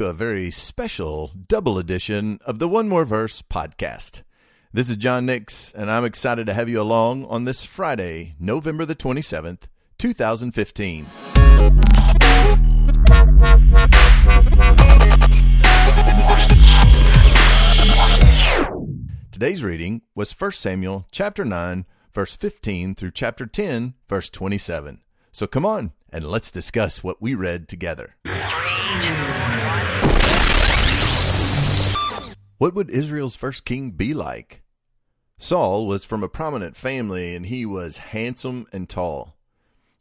to a very special double edition of the One More Verse podcast. This is John Nix, and I'm excited to have you along on this Friday, November the 27th, 2015. Today's reading was 1 Samuel chapter 9, verse 15 through chapter 10, verse 27. So come on and let's discuss what we read together. What would Israel's first king be like? Saul was from a prominent family and he was handsome and tall.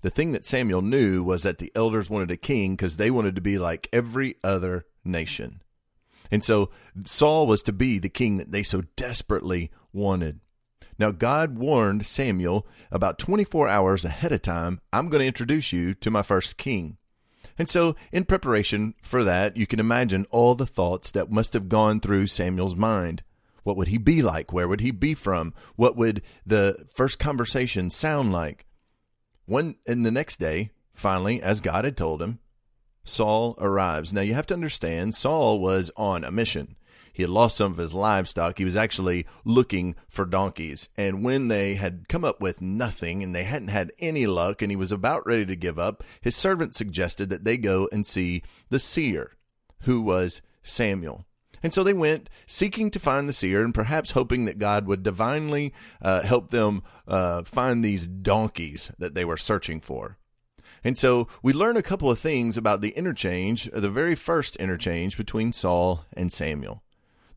The thing that Samuel knew was that the elders wanted a king because they wanted to be like every other nation. And so Saul was to be the king that they so desperately wanted. Now, God warned Samuel about 24 hours ahead of time, I'm going to introduce you to my first king. And so, in preparation for that, you can imagine all the thoughts that must have gone through Samuel's mind. What would he be like? Where would he be from? What would the first conversation sound like? One and the next day, finally, as God had told him, Saul arrives. Now you have to understand, Saul was on a mission. He had lost some of his livestock. He was actually looking for donkeys. And when they had come up with nothing and they hadn't had any luck and he was about ready to give up, his servant suggested that they go and see the seer, who was Samuel. And so they went seeking to find the seer and perhaps hoping that God would divinely uh, help them uh, find these donkeys that they were searching for. And so we learn a couple of things about the interchange, the very first interchange between Saul and Samuel.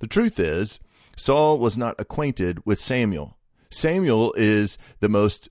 The truth is, Saul was not acquainted with Samuel. Samuel is the most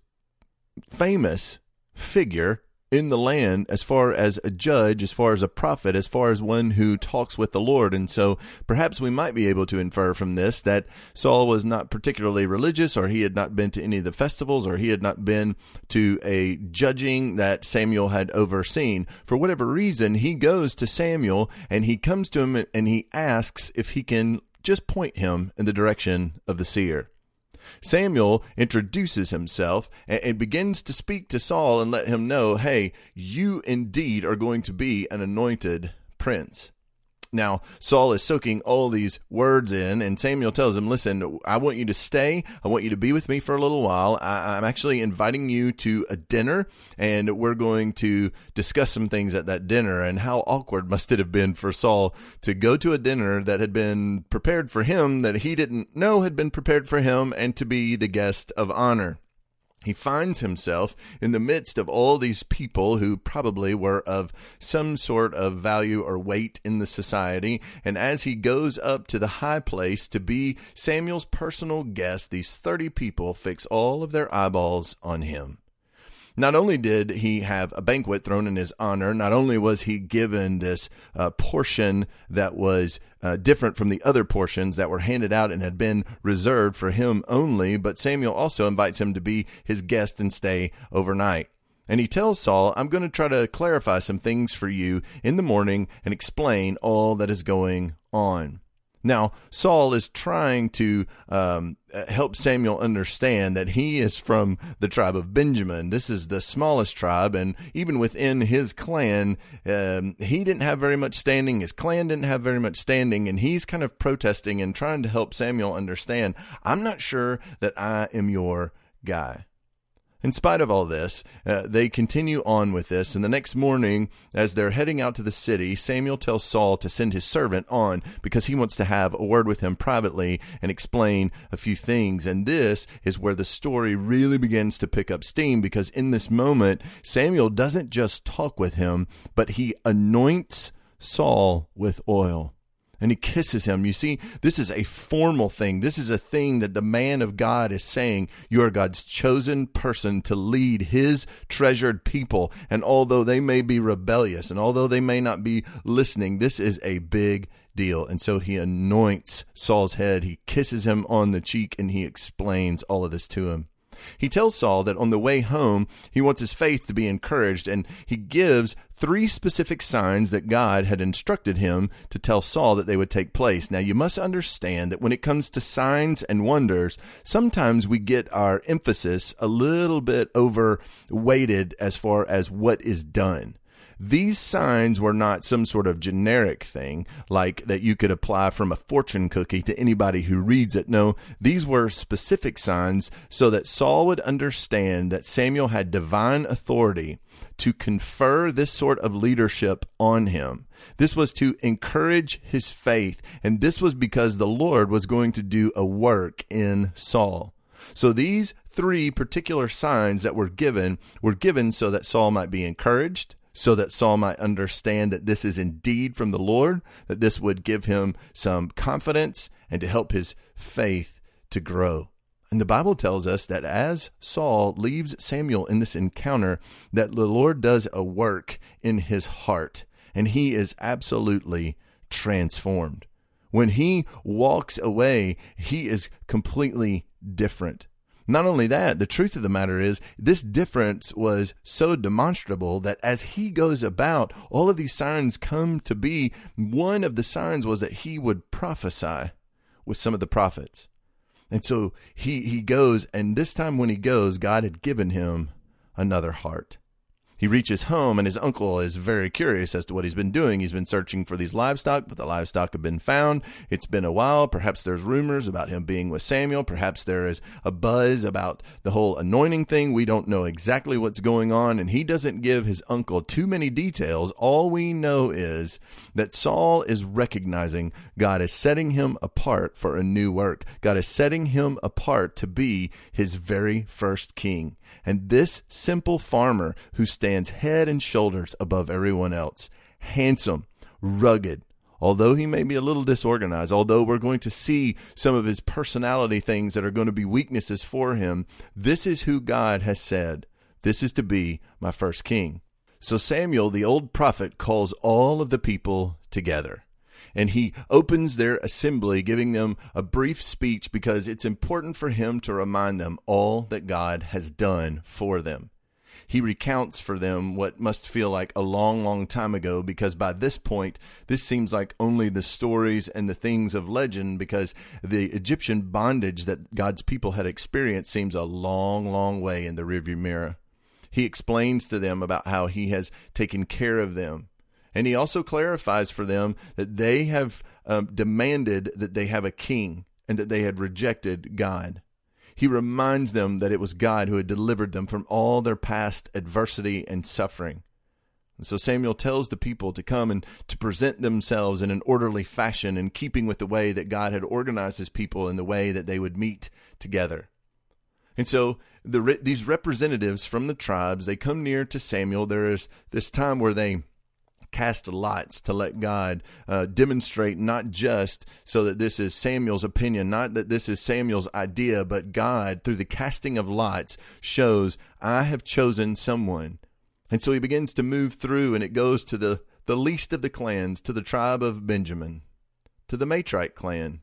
famous figure in the land as far as a judge, as far as a prophet, as far as one who talks with the Lord. And so perhaps we might be able to infer from this that Saul was not particularly religious, or he had not been to any of the festivals, or he had not been to a judging that Samuel had overseen. For whatever reason, he goes to Samuel and he comes to him and he asks if he can just point him in the direction of the seer. Samuel introduces himself and, and, begins to speak to Saul and let him know, hey, you indeed are going to be an anointed prince. Now, Saul is soaking all these words in, and Samuel tells him, Listen, I want you to stay. I want you to be with me for a little while. I, am actually inviting you to a dinner, and we're going to discuss some things at that dinner. And how awkward must it have been for Saul to go to a dinner that had been prepared for him, that he didn't know had been prepared for him, and to be the guest of honor he finds himself in the midst of all these people who probably were of some sort of value or weight in the society. And as he goes up to the high place to be Samuel's personal guest, these 30 people fix all of their eyeballs on him. Not only did he have a banquet thrown in his honor, not only was he given this uh, portion that was uh, different from the other portions that were handed out and had been reserved for him only, but Samuel also invites him to be his guest and stay overnight. And he tells Saul, I'm going to try to clarify some things for you in the morning and explain all that is going on. Now, Saul is trying to um, help Samuel understand that he is from the tribe of Benjamin. This is the smallest tribe, and even within his clan, um, he didn't have very much standing. His clan didn't have very much standing, and he's kind of protesting and trying to help Samuel understand I'm not sure that I am your guy. In spite of all this, uh, they continue on with this, and the next morning, as they're heading out to the city, Samuel tells Saul to send his servant on because he wants to have a word with him privately and explain a few things. And this is where the story really begins to pick up steam because in this moment, Samuel doesn't just talk with him, but he anoints Saul with oil and he kisses him. You see, this is a formal thing. This is a thing that the man of God is saying, You are God's chosen person to lead his treasured people. And although they may be rebellious and although they may not be listening, this is a big deal. And so he anoints Saul's head, he kisses him on the cheek, and he explains all of this to him. He tells Saul that on the way home, he wants his faith to be encouraged, and he gives three specific signs that God had instructed him to tell Saul that they would take place. Now, you must understand that when it comes to signs and wonders, sometimes we get our emphasis a little bit overweighted as far as what is done these signs were not some sort of generic thing like that you could apply from a fortune cookie to anybody who reads it. No, these were specific signs so that Saul would understand that Samuel had divine authority to confer this sort of leadership on him. This was to encourage his faith, and this was because the Lord was going to do a work in Saul. So these three particular signs that were given were given so that Saul might be encouraged, so that Saul might understand that this is indeed from the Lord, that this would give him some confidence and to help his faith to grow. And the Bible tells us that as Saul leaves Samuel in this encounter, that the Lord does a work in his heart, and he is absolutely transformed. When he walks away, he is completely different. Not only that, the truth of the matter is, this difference was so demonstrable that as he goes about, all of these signs come to be. One of the signs was that he would prophesy with some of the prophets. And so he, he goes, and this time when he goes, God had given him another heart. He reaches home, and his uncle is very curious as to what he's been doing. He's been searching for these livestock, but the livestock have been found. It's been a while. Perhaps there's rumors about him being with Samuel. Perhaps there is a buzz about the whole anointing thing. We don't know exactly what's going on, and he doesn't give his uncle too many details. All we know is that Saul is recognizing God is setting him apart for a new work. God is setting him apart to be his very first king. And this simple farmer who stands head and shoulders above everyone else, handsome, rugged, although he may be a little disorganized, although we're going to see some of his personality things that are going to be weaknesses for him, this is who God has said, This is to be my first king. So Samuel, the old prophet, calls all of the people together and he opens their assembly, giving them a brief speech because it's important for him to remind them all that God has done for them. He recounts for them what must feel like a long, long time ago because by this point, this seems like only the stories and the things of legend because the Egyptian bondage that God's people had experienced seems a long, long way in the rearview mirror. He explains to them about how he has taken care of them and he also clarifies for them that they have um, demanded that they have a king and that they had rejected God. He reminds them that it was God who had delivered them from all their past adversity and suffering. And so Samuel tells the people to come and to present themselves in an orderly fashion in keeping with the way that God had organized his people in the way that they would meet together. And so the, these representatives from the tribes, they come near to Samuel. There is this time where they cast lots to let God uh, demonstrate not just so that this is Samuel's opinion, not that this is Samuel's idea, but God, through the casting of lots, shows, I have chosen someone. And so he begins to move through, and it goes to the, the least of the clans, to the tribe of Benjamin, to the Matrite clan,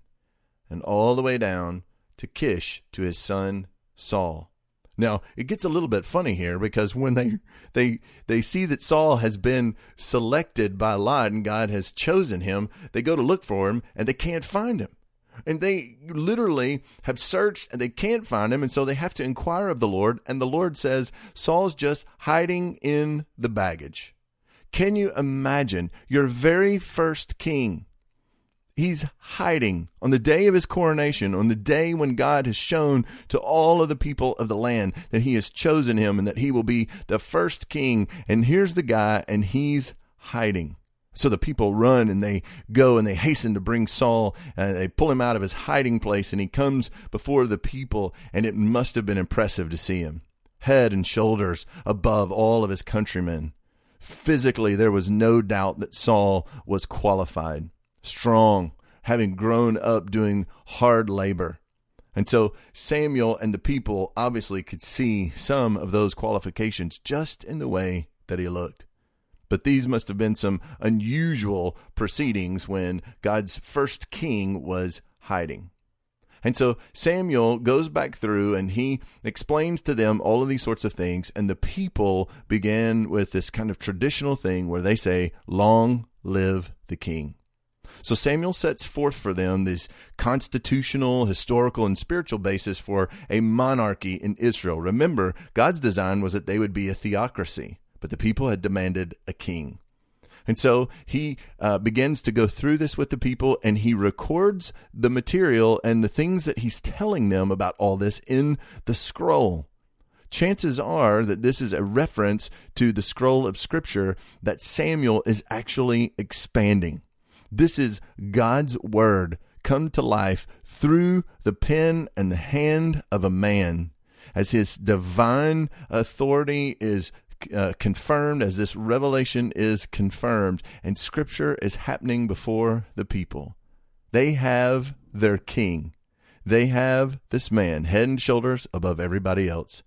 and all the way down to Kish, to his son Saul. Now it gets a little bit funny here because when they they they see that Saul has been selected by Lot and God has chosen him, they go to look for him and they can't find him. And they literally have searched and they can't find him, and so they have to inquire of the Lord. And the Lord says, Saul's just hiding in the baggage. Can you imagine your very first king He's hiding on the day of his coronation, on the day when God has shown to all of the people of the land that he has chosen him and that he will be the first king. And here's the guy, and he's hiding. So the people run and they go and they hasten to bring Saul and they pull him out of his hiding place and he comes before the people and it must have been impressive to see him. Head and shoulders above all of his countrymen. Physically, there was no doubt that Saul was qualified strong, having grown up doing hard labor. And so Samuel and the people obviously could see some of those qualifications just in the way that he looked. But these must have been some unusual proceedings when God's first king was hiding. And so Samuel goes back through and he explains to them all of these sorts of things. And the people began with this kind of traditional thing where they say, Long live the king. So Samuel sets forth for them this constitutional, historical, and spiritual basis for a monarchy in Israel. Remember, God's design was that they would be a theocracy. but the people had demanded a king. And so he uh, begins to go through this with the people and he records the material and the things that he's telling them about all this in the scroll. Chances are that this is a reference to the scroll of scripture that Samuel is actually expanding. This is God's word come to life through the pen and the hand of a man as his divine authority is uh, confirmed, as this revelation is confirmed, and scripture is happening before the people. They have their king. They have this man head and shoulders above everybody else.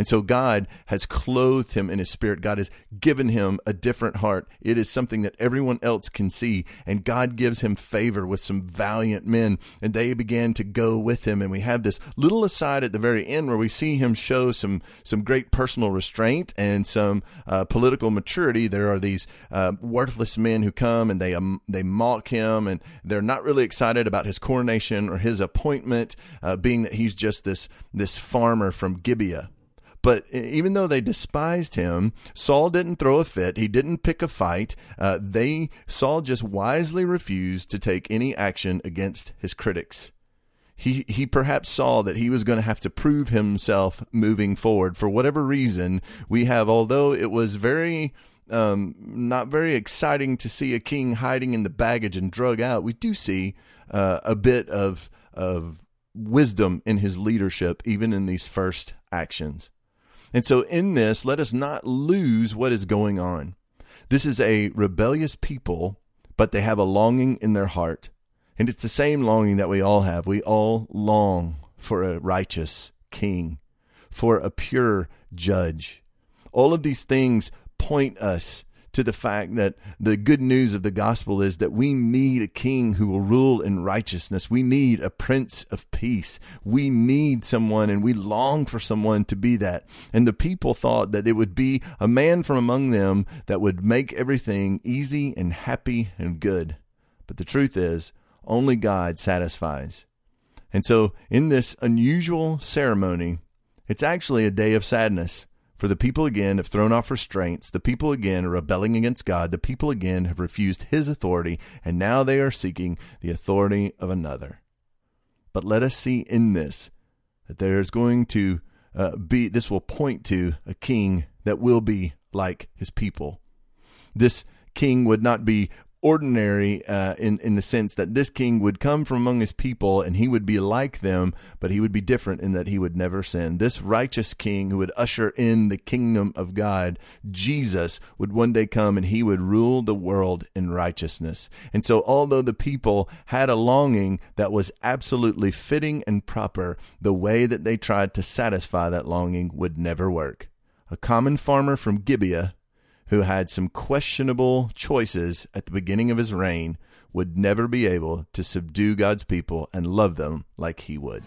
And so God has clothed him in his spirit. God has given him a different heart. It is something that everyone else can see. And God gives him favor with some valiant men. And they began to go with him. And we have this little aside at the very end where we see him show some, some great personal restraint and some uh, political maturity. There are these uh, worthless men who come and they, um, they mock him and they're not really excited about his coronation or his appointment, uh, being that he's just this, this farmer from Gibeah. But even though they despised him, Saul didn't throw a fit. He didn't pick a fight. Uh, they Saul just wisely refused to take any action against his critics. He he perhaps saw that he was going to have to prove himself moving forward for whatever reason. We have, although it was very um, not very exciting to see a king hiding in the baggage and drug out. We do see uh, a bit of of wisdom in his leadership, even in these first actions. And so, in this, let us not lose what is going on. This is a rebellious people, but they have a longing in their heart. And it's the same longing that we all have. We all long for a righteous king, for a pure judge. All of these things point us to the fact that the good news of the gospel is that we need a king who will rule in righteousness. We need a prince of peace. We need someone and we long for someone to be that. And the people thought that it would be a man from among them that would make everything easy and happy and good. But the truth is, only God satisfies. And so, in this unusual ceremony, it's actually a day of sadness. For the people again have thrown off restraints. The people again are rebelling against God. The people again have refused his authority, and now they are seeking the authority of another. But let us see in this that there is going to uh, be, this will point to a king that will be like his people. This king would not be ordinary uh, in in the sense that this king would come from among his people and he would be like them, but he would be different in that he would never sin. This righteous king who would usher in the kingdom of God, Jesus, would one day come and he would rule the world in righteousness. And so, although the people had a longing that was absolutely fitting and proper, the way that they tried to satisfy that longing would never work. A common farmer from Gibeah who had some questionable choices at the beginning of his reign, would never be able to subdue God's people and love them like he would.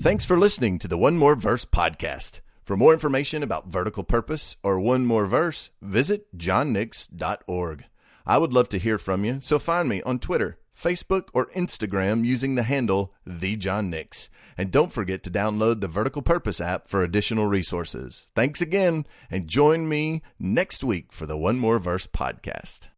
Thanks for listening to the One More Verse podcast. For more information about vertical purpose or one more verse, visit johnnix.org. I would love to hear from you, so find me on Twitter Facebook, or Instagram using the handle The John Nix. And don't forget to download the Vertical Purpose app for additional resources. Thanks again, and join me next week for the One More Verse podcast.